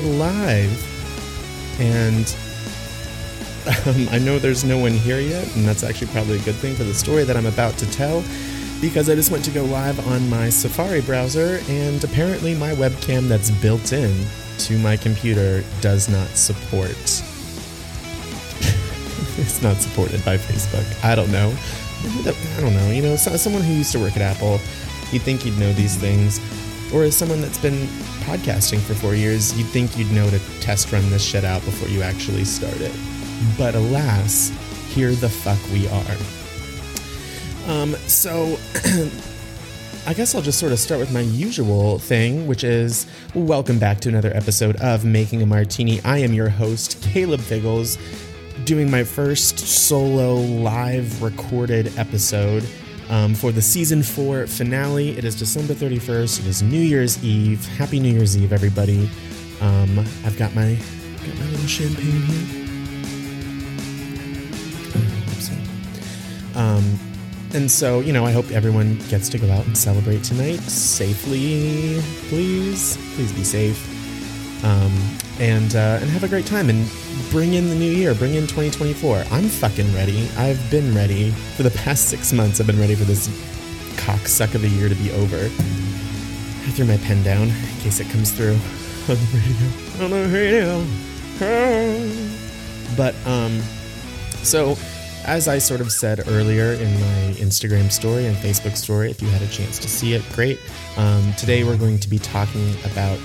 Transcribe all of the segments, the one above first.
live. And um, I know there's no one here yet, and that's actually probably a good thing for the story that I'm about to tell because I just went to go live on my Safari browser, and apparently my webcam that's built in to my computer does not support. it's not supported by Facebook. I don't know. I don't know. You know, someone who used to work at Apple, you'd think you'd know these things. Or as someone that's been podcasting for four years, you'd think you'd know to test run this shit out before you actually start it. But alas, here the fuck we are. Um, so I guess I'll just sort of start with my usual thing, which is welcome back to another episode of Making a Martini. I am your host, Caleb Figgles, doing my first solo live recorded episode um, for the season four finale. It is December 31st. It is New Year's Eve. Happy New Year's Eve, everybody. Um, I've got my got my little champagne here. Um, and so, you know, I hope everyone gets to go out and celebrate tonight safely. Please, please be safe, um, and uh, and have a great time and bring in the new year. Bring in 2024. I'm fucking ready. I've been ready for the past six months. I've been ready for this cocksuck of a year to be over. I threw my pen down in case it comes through on the radio. On the radio. But um, so as I sort of said earlier in my Instagram story and Facebook story, if you had a chance to see it, great. Um, today we're going to be talking about,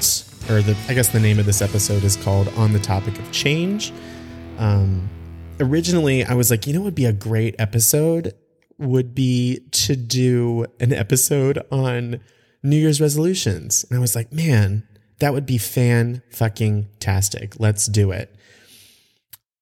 or the, I guess the name of this episode is called On the Topic of Change. Um, originally, I was like, you know, what would be a great episode would be to do an episode on New Year's resolutions. And I was like, man, that would be fan fucking tastic. Let's do it.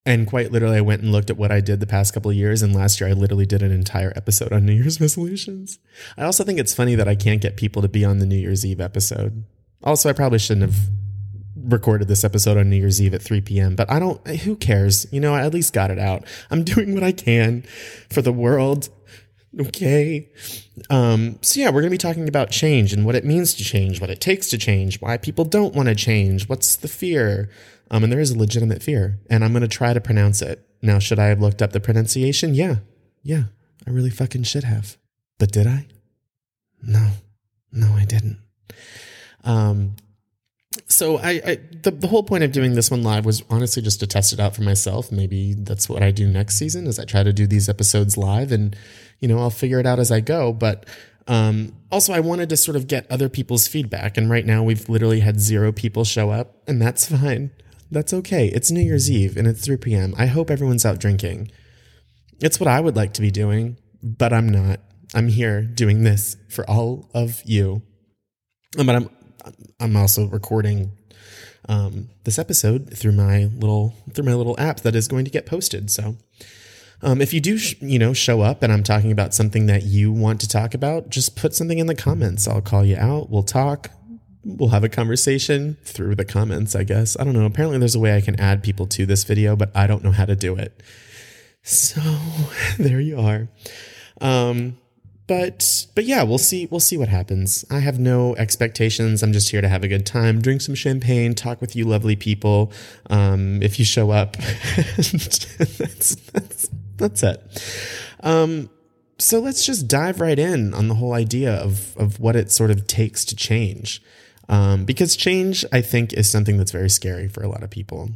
And quite literally, I went and looked at what I did the past couple of years. And last year, I literally did an entire episode on New Year's resolutions. I also think it's funny that I can't get people to be on the New Year's Eve episode. Also, I probably shouldn't have recorded this episode on New Year's Eve at 3 p.m., but I don't, who cares? You know, I at least got it out. I'm doing what I can for the world. Okay. Um, so yeah, we're going to be talking about change and what it means to change, what it takes to change, why people don't want to change, what's the fear, um, and there is a legitimate fear, and I'm going to try to pronounce it. Now, should I have looked up the pronunciation? Yeah. Yeah. I really fucking should have. But did I? No. No, I didn't. Um, so I, I the, the whole point of doing this one live was honestly just to test it out for myself. Maybe that's what I do next season is I try to do these episodes live and, you know, I'll figure it out as I go. But um, also, I wanted to sort of get other people's feedback. And right now, we've literally had zero people show up, and that's fine. That's okay. It's New Year's Eve and it's 3 p.m. I hope everyone's out drinking. It's what I would like to be doing, but I'm not. I'm here doing this for all of you. But I'm I'm also recording um, this episode through my little through my little app that is going to get posted. So um, if you do, sh- you know, show up and I'm talking about something that you want to talk about, just put something in the comments. I'll call you out. We'll talk we'll have a conversation through the comments, I guess. I don't know. Apparently, there's a way I can add people to this video, but I don't know how to do it. So there you are. Um, but but yeah, we'll see. We'll see what happens. I have no expectations. I'm just here to have a good time, drink some champagne, talk with you, lovely people. Um, if you show up, that's that's that's it. Um, so let's just dive right in on the whole idea of of what it sort of takes to change. Um, because change, I think, is something that's very scary for a lot of people.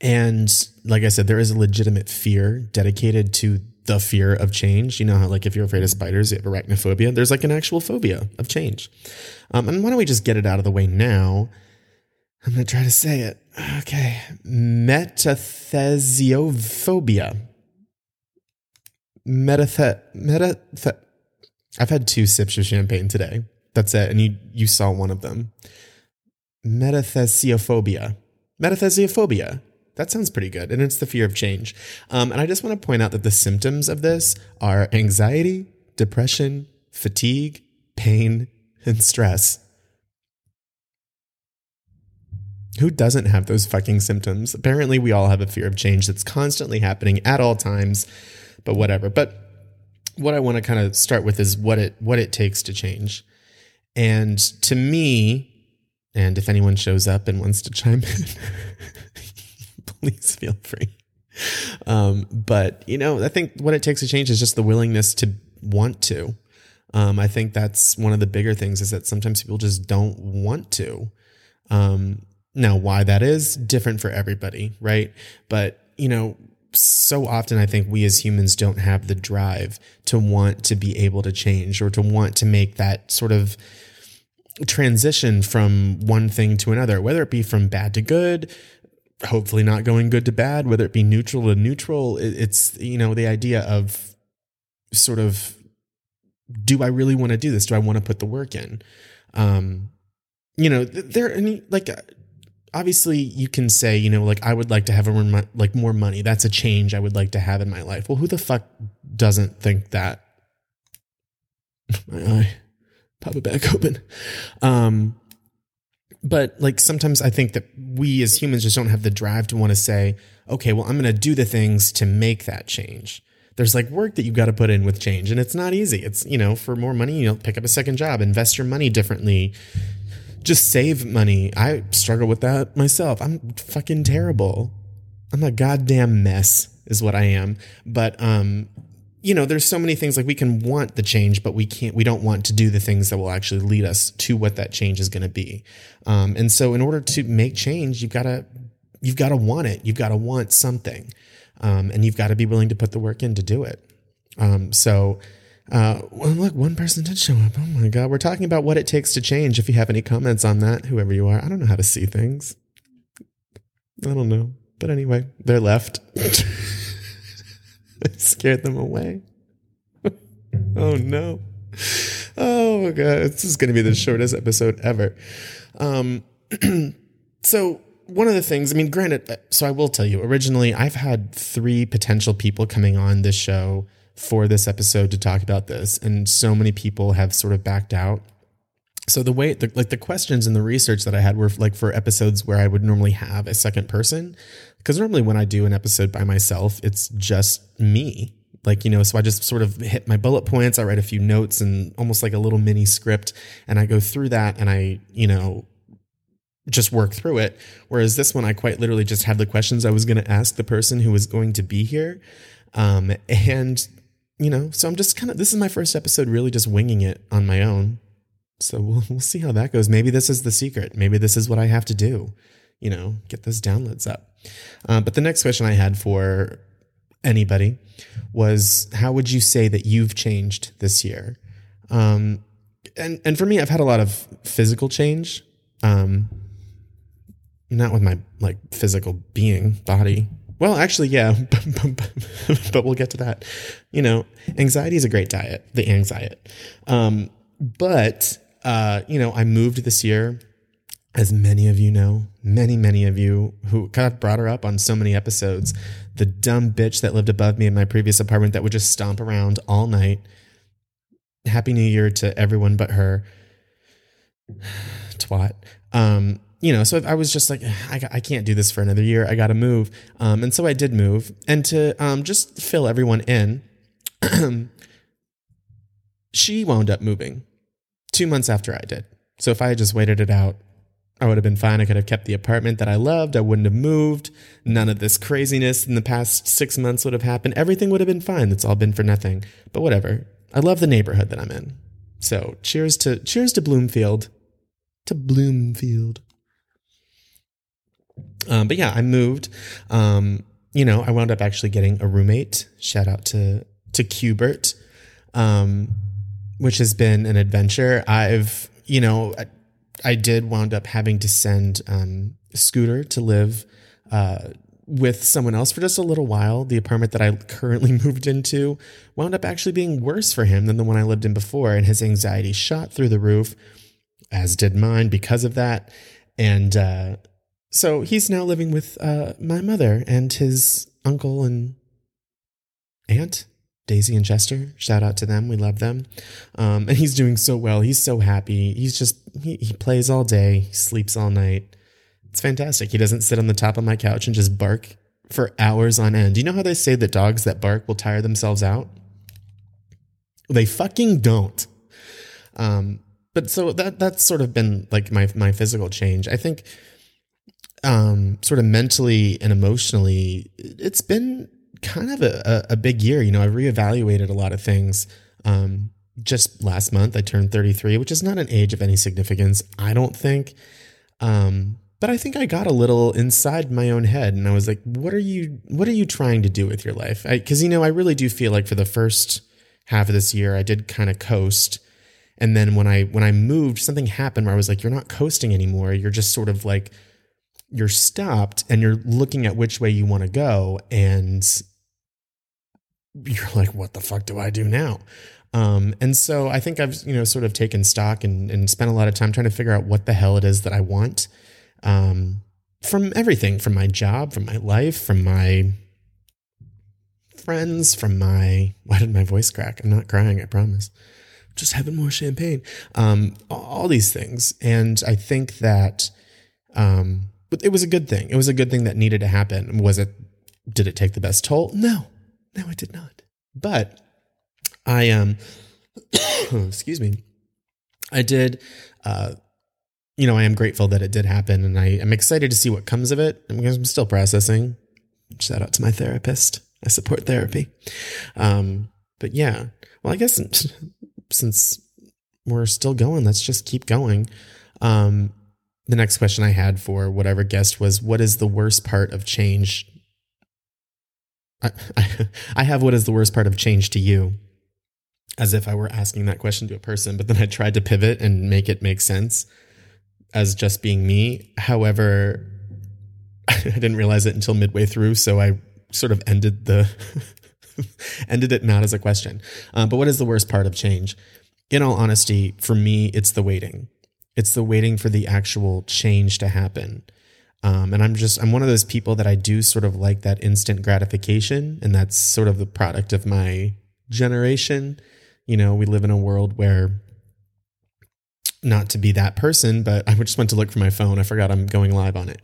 And like I said, there is a legitimate fear dedicated to the fear of change. You know how, like, if you're afraid of spiders, you have arachnophobia. There's like an actual phobia of change. Um, and why don't we just get it out of the way now? I'm going to try to say it. Okay. Metathesiophobia. Metathe, metathe. I've had two sips of champagne today. That's it. And you you saw one of them. Metathesiophobia. Metathesiophobia. That sounds pretty good. And it's the fear of change. Um, and I just want to point out that the symptoms of this are anxiety, depression, fatigue, pain, and stress. Who doesn't have those fucking symptoms? Apparently, we all have a fear of change that's constantly happening at all times, but whatever. But what I want to kind of start with is what it what it takes to change. And to me, And if anyone shows up and wants to chime in, please feel free. Um, but you know, I think what it takes to change is just the willingness to want to. Um, I think that's one of the bigger things is that sometimes people just don't want to. Um, now, why that is different for everybody, right? But you know, so often I think we as humans don't have the drive to want to be able to change or to want to make that sort of transition from one thing to another, whether it be from bad to good, hopefully not going good to bad, whether it be neutral to neutral. It's, you know, the idea of sort of, do I really want to do this? Do I want to put the work in? Um, you know, there, any like, obviously you can say, you know, like I would like to have a, like more money. That's a change I would like to have in my life. Well, who the fuck doesn't think that? my eye, pop it back open. Um, but like sometimes I think that we as humans just don't have the drive to want to say, okay, well, I'm going to do the things to make that change. There's like work that you've got to put in with change, and it's not easy. It's, you know, for more money, you know, pick up a second job, invest your money differently, just save money. I struggle with that myself. I'm fucking terrible. I'm a goddamn mess, is what I am. But, um, you know, there's so many things like we can want the change, but we can't, we don't want to do the things that will actually lead us to what that change is going to be. Um, and so in order to make change, you've got to, you've got to want it. You've got to want something. Um, and you've got to be willing to put the work in to do it. Um, so, uh, well, look, one person did show up. Oh my God. We're talking about what it takes to change. If you have any comments on that, whoever you are, I don't know how to see things. I don't know. But anyway, they're left. I scared them away. oh no. Oh my God. This is going to be the shortest episode ever. Um, so one of the things, I mean, granted, uh, so I will tell you, originally I've had three potential people coming on this show for this episode to talk about this, and so many people have sort of backed out. So the way, the, like the questions and the research that I had were like for episodes where I would normally have a second person, because normally when I do an episode by myself, it's just me. Like, you know, so I just sort of hit my bullet points. I write a few notes and almost like a little mini script. And I go through that and I, you know, just work through it. Whereas this one, I quite literally just had the questions I was going to ask the person who was going to be here. Um, and, you know, so I'm just kind of, this is my first episode really just winging it on my own. So we'll, we'll see how that goes. Maybe this is the secret. Maybe this is what I have to do, you know, get those downloads up. Uh, but the next question I had for anybody was how would you say that you've changed this year? Um, and, and for me, I've had a lot of physical change. Um, not with my like physical being body well actually yeah but we'll get to that. You know anxiety is a great diet the anxiety. Um, but uh, you know i moved this year as many of you know many many of you who kind of brought her up on so many episodes the dumb bitch that lived above me in my previous apartment that would just stomp around all night. Happy new year to everyone but her. Twat. Um you know, so I was just like, I, I can't do this for another year. I got to move. Um, and so I did move. And to um, just fill everyone in, she wound up moving two months after I did. So if I had just waited it out, I would have been fine. I could have kept the apartment that I loved. I wouldn't have moved. None of this craziness in the past six months would have happened. Everything would have been fine. It's all been for nothing. But whatever. I love the neighborhood that I'm in. So cheers to cheers to Bloomfield. To Bloomfield. Um, but yeah, I moved. Um, you know, I wound up actually getting a roommate. Shout out to to Cubert, um, which has been an adventure. I've, you know, I, I did wound up having to send um, Scooter to live uh, with someone else for just a little while. The apartment that I currently moved into wound up actually being worse for him than the one I lived in before, and his anxiety shot through the roof, as did mine because of that. And uh, so he's now living with uh, my mother and his uncle and aunt, Daisy and Chester. Shout out to them. We love them. Um, and he's doing so well. He's so happy. He's just, he, he plays all day, he sleeps all night. It's fantastic. He doesn't sit on the top of my couch and just bark for hours on end. You know how they say that dogs that bark will tire themselves out? They fucking don't. Um, but so that that's sort of been like my my physical change. I think um sort of mentally and emotionally it's been kind of a, a, big year. You know, I've reevaluated a lot of things. Um just last month I turned 33, which is not an age of any significance, I don't think. Um but I think I got a little inside my own head and I was like, what are you what are you trying to do with your life? Cuz you know, I really do feel like for the first half of this year I did kind of coast. And then when I when I moved, something happened where I was like, you're not coasting anymore. You're just sort of like you're stopped and you're looking at which way you want to go and you're like, what the fuck do I do now? Um, and so I think I've, you know, sort of taken stock and, and spent a lot of time trying to figure out what the hell it is that I want um, from everything from my job, from my life, from my friends, from my. Why did my voice crack? I'm not crying, I promise. Just having more champagne. Um, all these things. And I think that um, it was a good thing. It was a good thing that needed to happen. Was it, did it take the best toll? No, no, it did not. But I, um, excuse me, I did, uh, you know, I am grateful that it did happen and I am excited to see what comes of it because I'm still processing. Shout out to my therapist. I support therapy. Um, but yeah, well, I guess since we're still going, let's just keep going. Um, the next question I had for whatever guest was, what is the worst part of change? I, I, have what is the worst part of change to you? As if I were asking that question to a person, but then I tried to pivot and make it make sense as just being me. However, I didn't realize it until midway through, so I sort of ended the ended it not as a question. Uh, but what is the worst part of change? In all honesty, for me, it's the waiting. It's the waiting for the actual change to happen. Um, and I'm just I'm one of those people that I do sort of like that instant gratification, and that's sort of the product of my generation. You know, we live in a world where not to be that person, but I just went to look for my phone. I forgot I'm going live on it.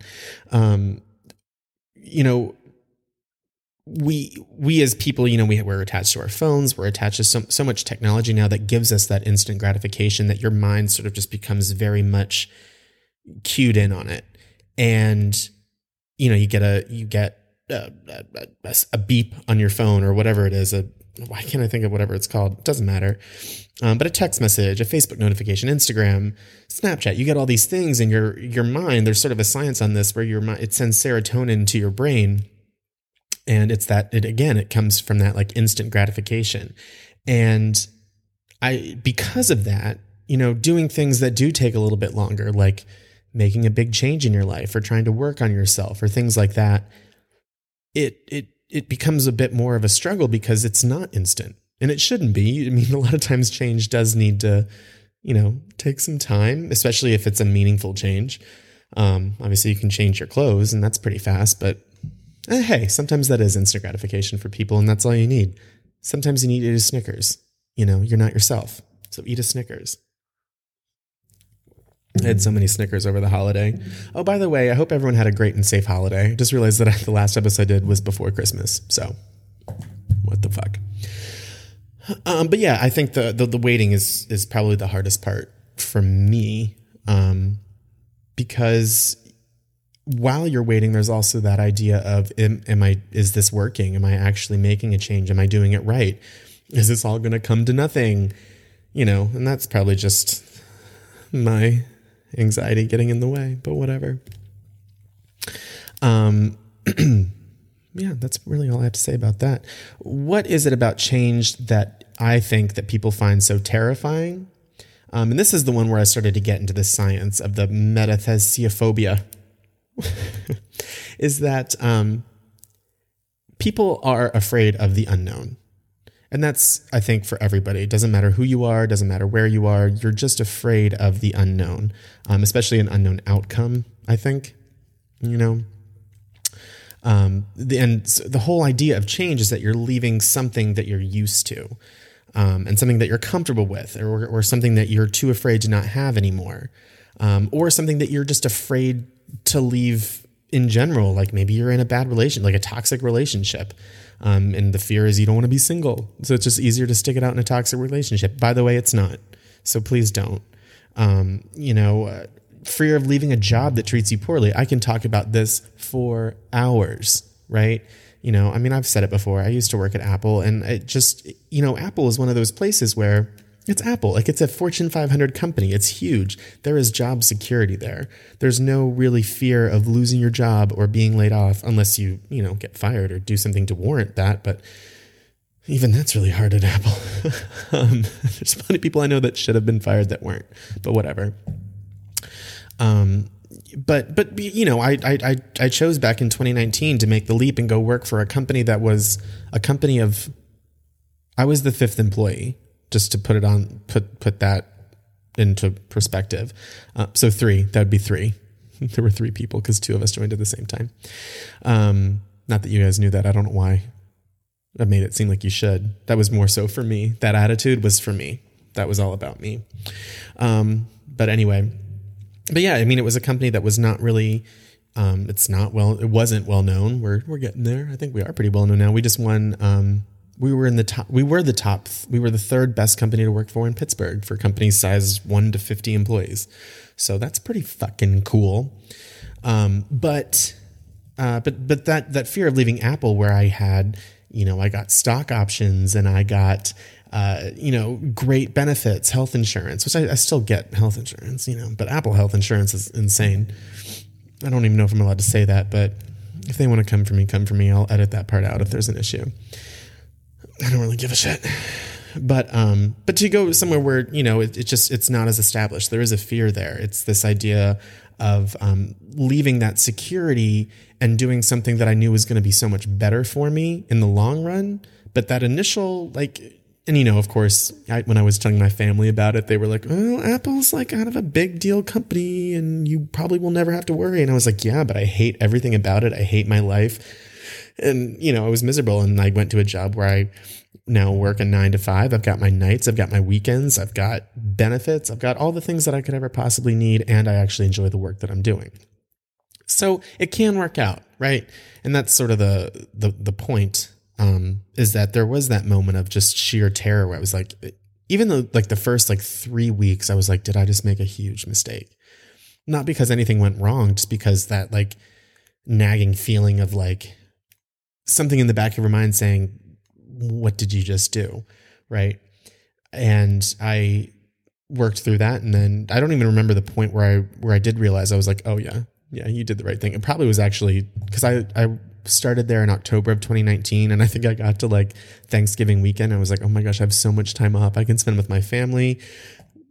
Um, you know, we we as people, you know, we we're attached to our phones. We're attached to so so much technology now that gives us that instant gratification that your mind sort of just becomes very much cued in on it, and you know, you get a you get a, a, a beep on your phone or whatever it is. A why can't I think of whatever it's called? It doesn't matter. Um, but a text message, a Facebook notification, Instagram, Snapchat, you get all these things in your your mind. There's sort of a science on this where your mind it sends serotonin to your brain, and it's that it again it comes from that like instant gratification, and I because of that, you know, doing things that do take a little bit longer, like making a big change in your life or trying to work on yourself or things like that, it it it becomes a bit more of a struggle because it's not instant and it shouldn't be. I mean, a lot of times change does need to, you know, take some time, especially if it's a meaningful change. Um, obviously, you can change your clothes and that's pretty fast, but eh, hey, sometimes that is instant gratification for people and that's all you need. Sometimes you need to eat a Snickers. You know, you're not yourself. So eat a Snickers. I had so many Snickers over the holiday. Oh, by the way, I hope everyone had a great and safe holiday. Just realized that the last episode I did was before Christmas. So, what the fuck? Um, but yeah, I think the, the, the waiting is is probably the hardest part for me, um, because while you're waiting, there's also that idea of am, am I is this working? Am I actually making a change? Am I doing it right? Is this all going to come to nothing? You know, and that's probably just my anxiety getting in the way, but whatever. Um, yeah, that's really all I have to say about that. What is it about change that I think that people find so terrifying? Um, and this is the one where I started to get into the science of the metathesiophobia. is that um, people are afraid of the unknown. And that's, I think, for everybody. It doesn't matter who you are, doesn't matter where you are. You're just afraid of the unknown, um, especially an unknown outcome, I think. You know? Um, the, and the whole idea of change is that you're leaving something that you're used to um, and something that you're comfortable with or, or something that you're too afraid to not have anymore um, or something that you're just afraid to leave in general. Like maybe you're in a bad relation, like a toxic relationship. Um, and the fear is you don't want to be single. So it's just easier to stick it out in a toxic relationship. By the way, it's not. So please don't. um, you know, uh, fear of leaving a job that treats you poorly. I can talk about this for hours, right? You know, I mean, I've said it before. I used to work at Apple, and it just, you know, Apple is one of those places where it's Apple. Like it's a Fortune 500 company. It's huge. There is job security there. There's no really fear of losing your job or being laid off unless you, you know, get fired or do something to warrant that. But even that's really hard at Apple. um, there's plenty of people I know that should have been fired that weren't, but whatever. Um, but but you know, I I I chose back in 2019 to make the leap and go work for a company that was a company of. I was the fifth employee just to put it on put put that into perspective. Uh, so three, that would be three. there were three people because two of us joined at the same time. Um, not that you guys knew that. I don't know why I made it seem like you should. That was more so for me. That attitude was for me. That was all about me. Um, but anyway, but yeah, I mean, it was a company that was not really. Um, it's not well. It wasn't well known. We're we're getting there. I think we are pretty well known now. We just won um, we were in the top we were the top we were the third best company to work for in Pittsburgh for companies size 1 to 50 employees. So that's pretty fucking cool. Um, but uh, but but that that fear of leaving Apple where I had, you know, I got stock options and I got uh, you know, great benefits, health insurance, which I, I still get health insurance, you know, but Apple health insurance is insane. I don't even know if I'm allowed to say that, but if they want to come for me, come for me. I'll edit that part out if there's an issue. I don't really give a shit. But um, but to go somewhere where you know it, it just it's not as established. There is a fear there. It's this idea of um, leaving that security and doing something that I knew was going to be so much better for me in the long run. But that initial like and you know, of course, I, when I was telling my family about it, they were like, "Oh, Apple's like kind of a big deal company, and you probably will never have to worry." And I was like, "Yeah, but I hate everything about it. I hate my life and you know, I was miserable and I went to a job where I now work a nine to five. I've got my nights, I've got my weekends, I've got benefits, I've got all the things that I could ever possibly need, and I actually enjoy the work that I'm doing. So it can work out, right? And that's sort of the the the point um, is that there was that moment of just sheer terror where I was like, even though like the first like three weeks, I was like, did I just make a huge mistake? Not because anything went wrong, just because that like nagging feeling of like, something in the back of your mind saying, What did you just do? Right. And I worked through that. And then I don't even remember the point where I where I did realize I was like, oh yeah, yeah, you did the right thing. It probably was actually because I I started there in October of 2019 and I think I got to like Thanksgiving weekend. I was like, oh my gosh, I have so much time off. I can spend with my family,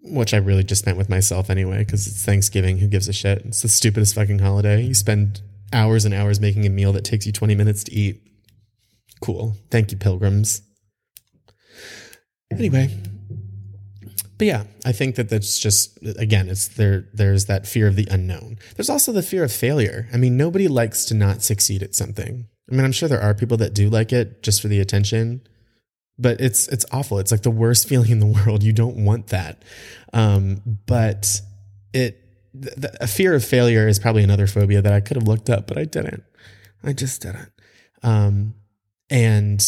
which I really just spent with myself anyway, because it's Thanksgiving. Who gives a shit? It's the stupidest fucking holiday. You spend hours and hours making a meal that takes you 20 minutes to eat. Cool. Thank you, pilgrims. Anyway, but yeah, I think that that's just again, it's there. There's that fear of the unknown. There's also the fear of failure. I mean, nobody likes to not succeed at something. I mean, I'm sure there are people that do like it just for the attention, but it's it's awful. It's like the worst feeling in the world. You don't want that. Um, but it a fear of failure is probably another phobia that I could have looked up, but I didn't. I just didn't. Um, and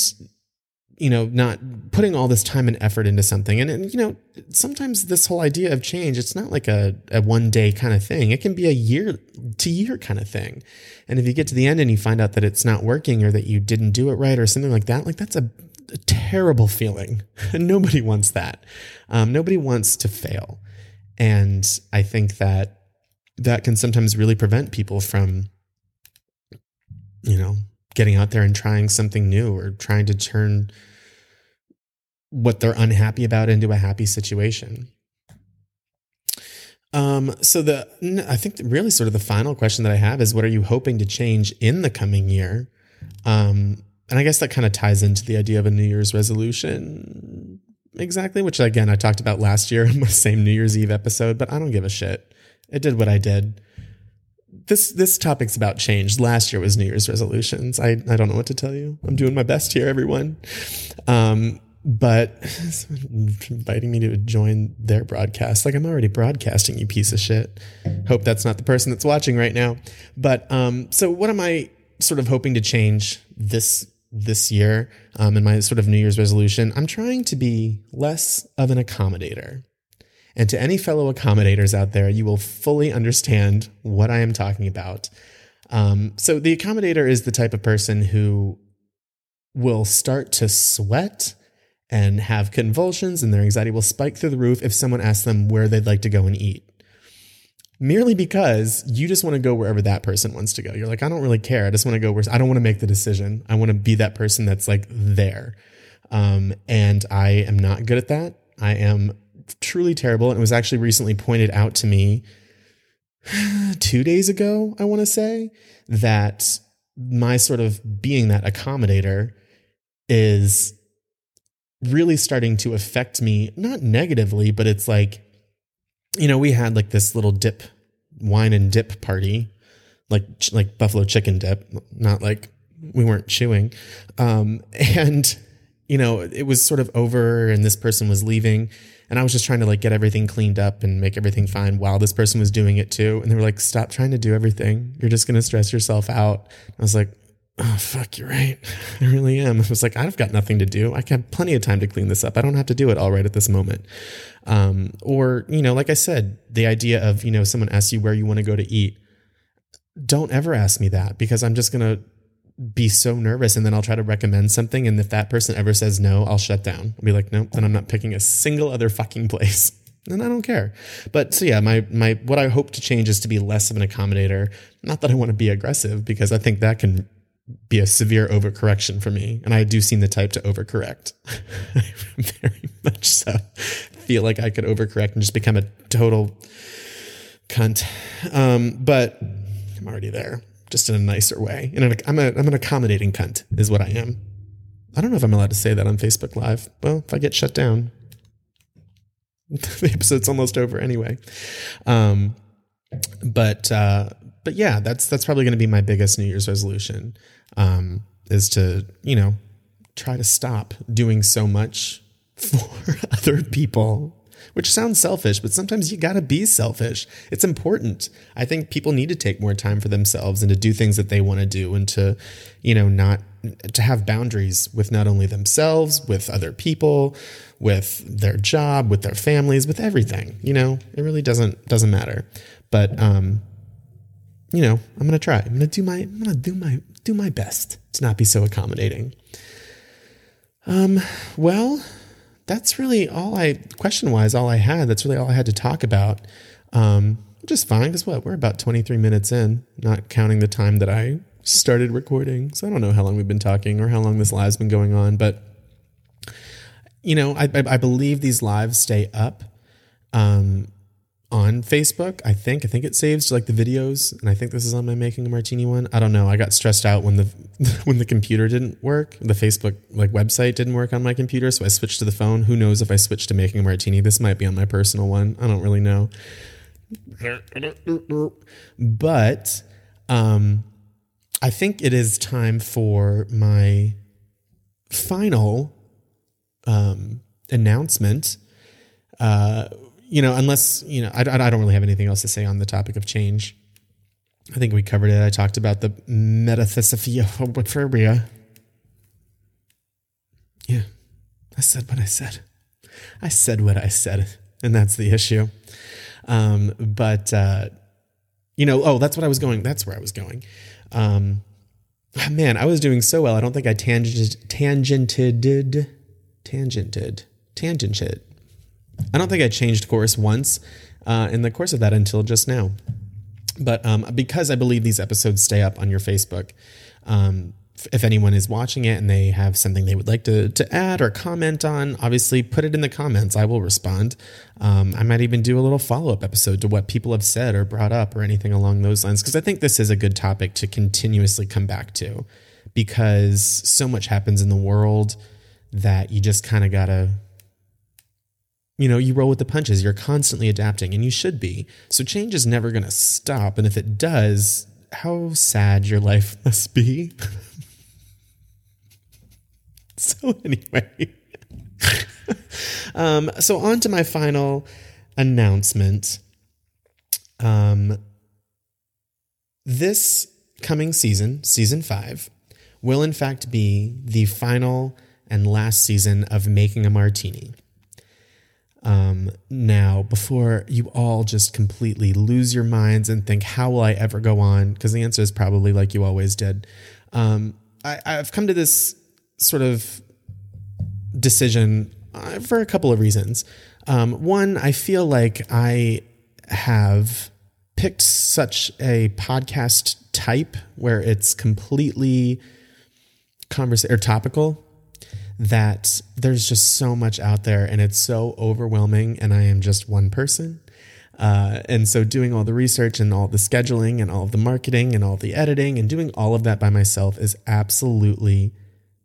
you know, not putting all this time and effort into something. And, and, you know, sometimes this whole idea of change, it's not like a, a one day kind of thing. It can be a year to year kind of thing. And if you get to the end and you find out that it's not working or that you didn't do it right or something like that, like that's a, a terrible feeling. nobody wants that. Um, nobody wants to fail. And I think that that can sometimes really prevent people from, you know, getting out there and trying something new or trying to turn what they're unhappy about into a happy situation. Um, so the I think really sort of the final question that I have is what are you hoping to change in the coming year? Um, and I guess that kind of ties into the idea of a New Year's resolution exactly, which again I talked about last year in my same New Year's Eve episode, but I don't give a shit. It did what I did. This this topic's about change. Last year was New Year's resolutions. I, I don't know what to tell you. I'm doing my best here, everyone. Um, but inviting me to join their broadcast. Like I'm already broadcasting, you piece of shit. Hope that's not the person that's watching right now. But um, so what am I sort of hoping to change this this year um, in my sort of New Year's resolution? I'm trying to be less of an accommodator And to any fellow accommodators out there, you will fully understand what I am talking about. Um, so, the accommodator is the type of person who will start to sweat and have convulsions, and their anxiety will spike through the roof if someone asks them where they'd like to go and eat. Merely because you just want to go wherever that person wants to go. You're like, I don't really care. I just want to go where I don't want to make the decision. I want to be that person that's like there. Um, and I am not good at that. I am truly terrible. And it was actually recently pointed out to me two days ago, I want to say, that my sort of being that accommodator is really starting to affect me, not negatively, but it's like, you know, we had like this little dip, wine and dip party, like like buffalo chicken dip, not like we weren't chewing, um, and you know, it was sort of over, and this person was leaving, and I was just trying to like get everything cleaned up and make everything fine while this person was doing it too, and they were like, "Stop trying to do everything. You're just gonna stress yourself out." I was like, oh fuck you're right. I really am. I was like i've got nothing to do. I have plenty of time to clean this up. I don't have to do it all right at this moment. Um, or you know like i said the idea of you know someone asks you where you want to go to eat. Don't ever ask me that because i'm just going to be so nervous and then i'll try to recommend something and if that person ever says no i'll shut down i'll be like nope then i'm not picking a single other fucking place and I don't care. But so yeah, my my what I hope to change is to be less of an accommodator. Not that I want to be aggressive because I think that can be a severe overcorrection for me. And I do seem the type to overcorrect. Very much so. Feel like I could overcorrect and just become a total cunt. Um, but I'm already there, just in a nicer way. And I'm, a, I'm an accommodating cunt, is what I am. I don't know if I'm allowed to say that on Facebook Live. Well, if I get shut down, the episode's almost over anyway. Um, but uh, but yeah, that's that's probably going to be my biggest New Year's resolution um, is to you know try to stop doing so much for other people which sounds selfish, but sometimes you gotta be selfish. It's important. I think people need to take more time for themselves and to do things that they want to do and to, you know, not to have boundaries with not only themselves, with other people, with their job, with their families, with everything. You know, it really doesn't doesn't matter. But um, you know, I'm gonna try. I'm gonna do my I'm gonna do my do my best to not be so accommodating. Um, well, that's really all I question wise all I had. That's really all I had to talk about. Um, is fine because what we're about 23 minutes in, not counting the time that I started recording. So I don't know how long we've been talking or how long this live's been going on, but you know, I, I, I believe these lives stay up. Um, on Facebook. I think I think it saves like the videos, and I think this is on my making a martini one. I don't know. I got stressed out when the when the computer didn't work. The Facebook like website didn't work on my computer, so I switched to the phone. Who knows if I switched to making a martini? This might be on my personal one. I don't really know. But um, I think it is time for my final um, announcement. Uh, you know, unless, you know, I, I don't really have anything else to say on the topic of change. I think we covered it. I talked about the metaphysiophobia. Yeah, I said what I said. I said what I said, and that's the issue. Um, but, uh, you know, oh, that's what I was going. That's where I was going. Um, man, I was doing so well. I don't think I tangented, tangented, tangented, tangented, I don't think I changed course once uh, in the course of that until just now. But um, because I believe these episodes stay up on your Facebook, um, if anyone is watching it and they have something they would like to, to add or comment on, obviously put it in the comments. I will respond. Um, I might even do a little follow up episode to what people have said or brought up or anything along those lines, because I think this is a good topic to continuously come back to because so much happens in the world that you just kind of got to you know, you roll with the punches. You're constantly adapting, and you should be. So change is never going to stop. And if it does, how sad your life must be. so, anyway. um, so, on to my final announcement. Um, this coming season, season five, will in fact be the final and last season of Making a Martini. Um, now, before you all just completely lose your minds and think, how will I ever go on? Because the answer is probably like you always did. Um, I, I've come to this sort of decision uh, for a couple of reasons. Um, one, I feel like I have picked such a podcast type where it's completely conversa- or topical that there's just so much out there and it's so overwhelming and I am just one person. Uh, and so doing all the research and all the scheduling and all the marketing and all the editing and doing all of that by myself is absolutely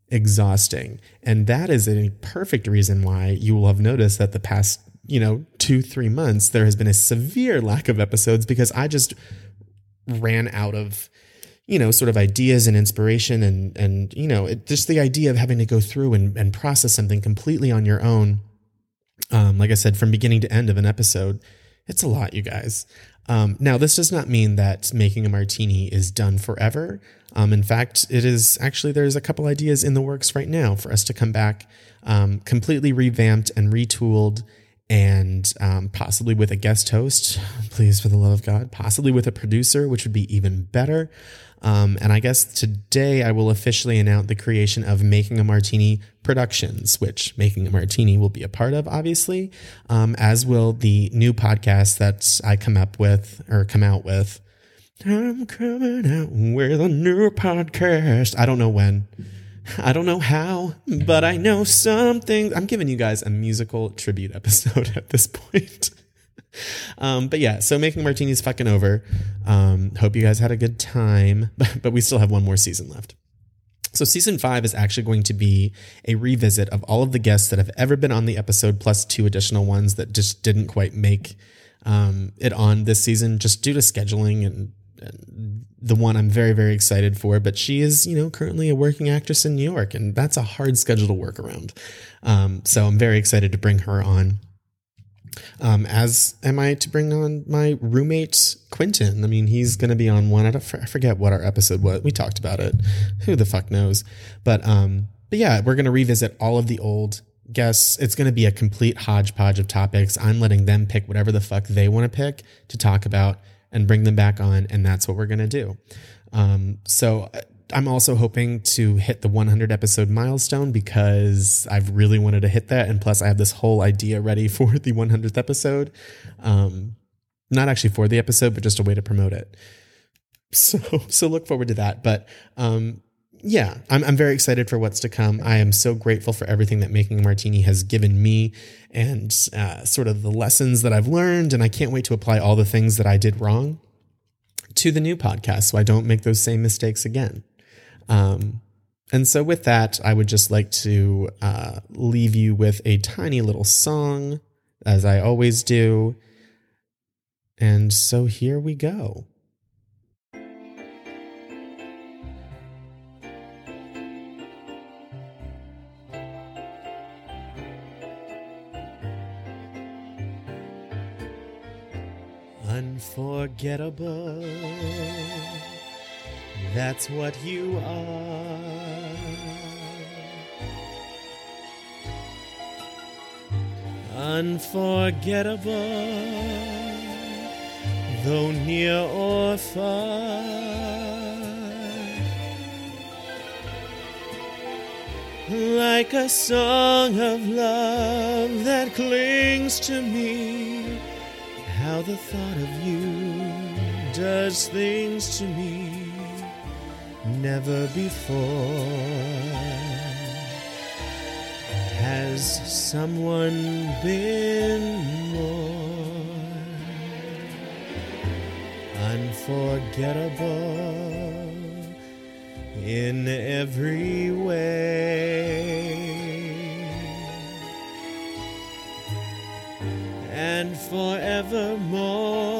exhausting. And that is a perfect reason why you will have noticed that the past, you know, two, three months, there has been a severe lack of episodes because I just ran out of, you know, sort of ideas and inspiration and, and, you know, it, just the idea of having to go through and, and process something completely on your own. Um, like I said, from beginning to end of an episode, it's a lot, you guys. Um, now, this does not mean that making a martini is done forever. Um, in fact, it is actually, there's a couple ideas in the works right now for us to come back um, completely revamped and retooled and um, possibly with a guest host, please, for the love of God, possibly with a producer, which would be even better. Um, and I guess today I will officially announce the creation of Making a Martini Productions, which Making a Martini will be a part of, obviously, um, as will the new podcast that I come up with or come out with. I'm coming out with a new podcast. I don't know when. I don't know how, but I know something. I'm giving you guys a musical tribute episode at this point. Um, but yeah, so making martinis fucking over. Um, hope you guys had a good time, but we still have one more season left. So season five is actually going to be a revisit of all of the guests that have ever been on the episode, plus two additional ones that just didn't quite make um, it on this season, just due to scheduling and, and the one I'm very, very excited for. But she is, you know, currently a working actress in New York, and that's a hard schedule to work around. Um, so I'm very excited to bring her on. Um, as am I to bring on my roommate Quentin. I mean, he's going to be on one. I, don't, I forget what our episode was. We talked about it. Who the fuck knows? But um, but yeah, we're going to revisit all of the old guests. It's going to be a complete hodgepodge of topics. I'm letting them pick whatever the fuck they want to pick to talk about and bring them back on, and that's what we're going to do. Um, so I'm also hoping to hit the 100 episode milestone because I've really wanted to hit that. And plus, I have this whole idea ready for the 100th episode. Um, not actually for the episode, but just a way to promote it. So, so look forward to that. But, um, yeah, I'm, I'm very excited for what's to come. I am so grateful for everything that Making a Martini has given me and uh, sort of the lessons that I've learned. And I can't wait to apply all the things that I did wrong to the new podcast so I don't make those same mistakes again. Um, and so, with that, I would just like to uh, leave you with a tiny little song, as I always do. And so, here we go. Unforgettable that's what you are. Unforgettable, though near or far. Like a song of love that clings to me, how the thought of you does things to me never before. Has someone been more unforgettable in every way? And forevermore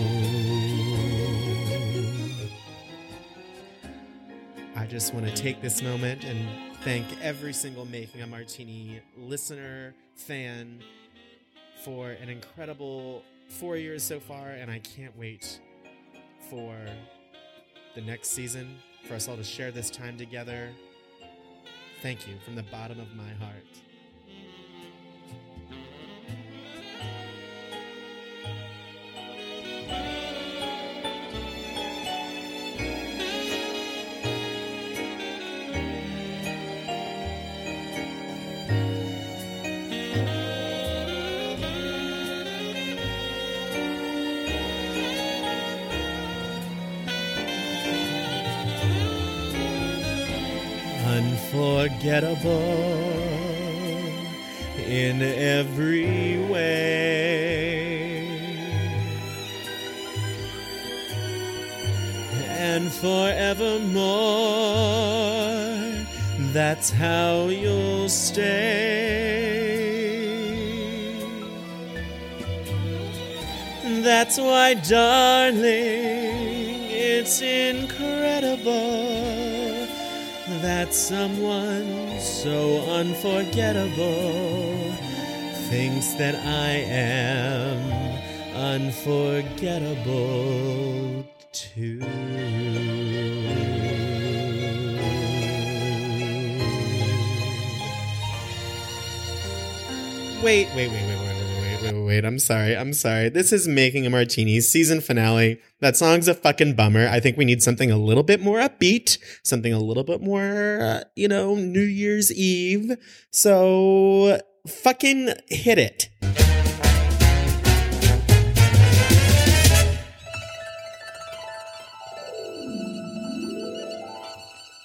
I just want to take this moment and thank every single Making a Martini listener, fan, for an incredible four years so far, and I can't wait for the next season, for us all to share this time together. Thank you from the bottom of my heart. Unforgettable in every way. And forevermore, that's how you'll stay. That's why, darling, it's incredible that someone so unforgettable thinks that I am unforgettable too. Wait, wait, wait, wait, wait. I'm sorry. I'm sorry. This is Making a Martini season finale. That song's a fucking bummer. I think we need something a little bit more upbeat, something a little bit more, uh, you know, New Year's Eve. So fucking hit it.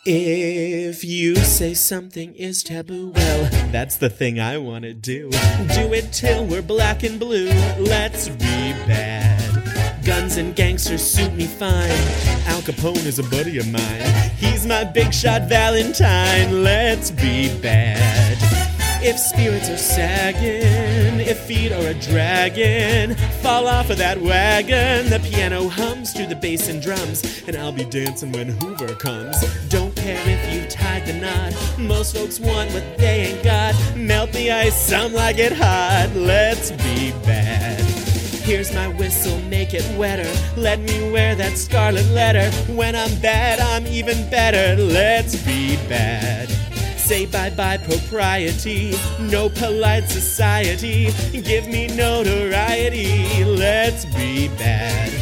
If you say something is taboo, well, that's the thing I want to do. Do it till we're black and blue. Let's be bad. Guns and gangsters suit me fine. Al Capone is a buddy of mine. He's my big shot Valentine. Let's be bad. If spirits are sagging, if feet are a dragon, fall off of that wagon. The piano hums to the bass and drums, and I'll be dancing when Hoover comes. Don't care if you tied the knot. Most folks want what they ain't got. Melt the ice, some like it hot. Let's be bad. Here's my whistle, make it wetter. Let me wear that scarlet letter. When I'm bad, I'm even better. Let's be bad. Say bye bye propriety, no polite society. Give me notoriety, let's be bad.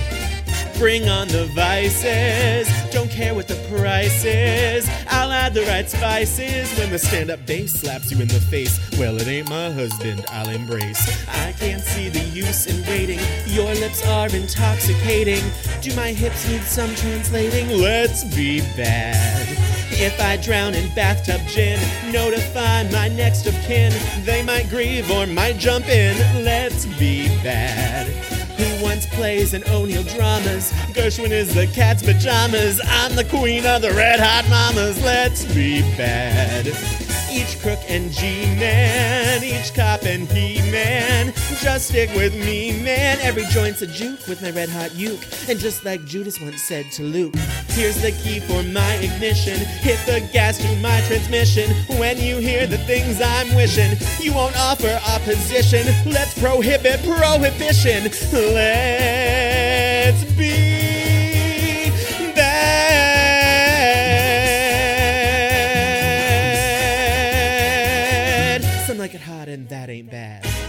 Bring on the vices, don't care what the price is. I'll add the right spices when the stand up bass slaps you in the face. Well, it ain't my husband, I'll embrace. I can't see the use in waiting, your lips are intoxicating. Do my hips need some translating? Let's be bad. If I drown in bathtub gin, notify my next of kin. They might grieve or might jump in. Let's be bad. Plays and O'Neill dramas? Gershwin is the cat's pajamas. I'm the queen of the red hot mamas. Let's be bad. Each crook and G-man, each cop and he-man. Just stick with me, man. Every joint's a juke with my red hot uke. And just like Judas once said to Luke, here's the key for my ignition. Hit the gas to my transmission. When you hear the things I'm wishing, you won't offer opposition. Let's prohibit prohibition. Let's be like it hot and that ain't bad.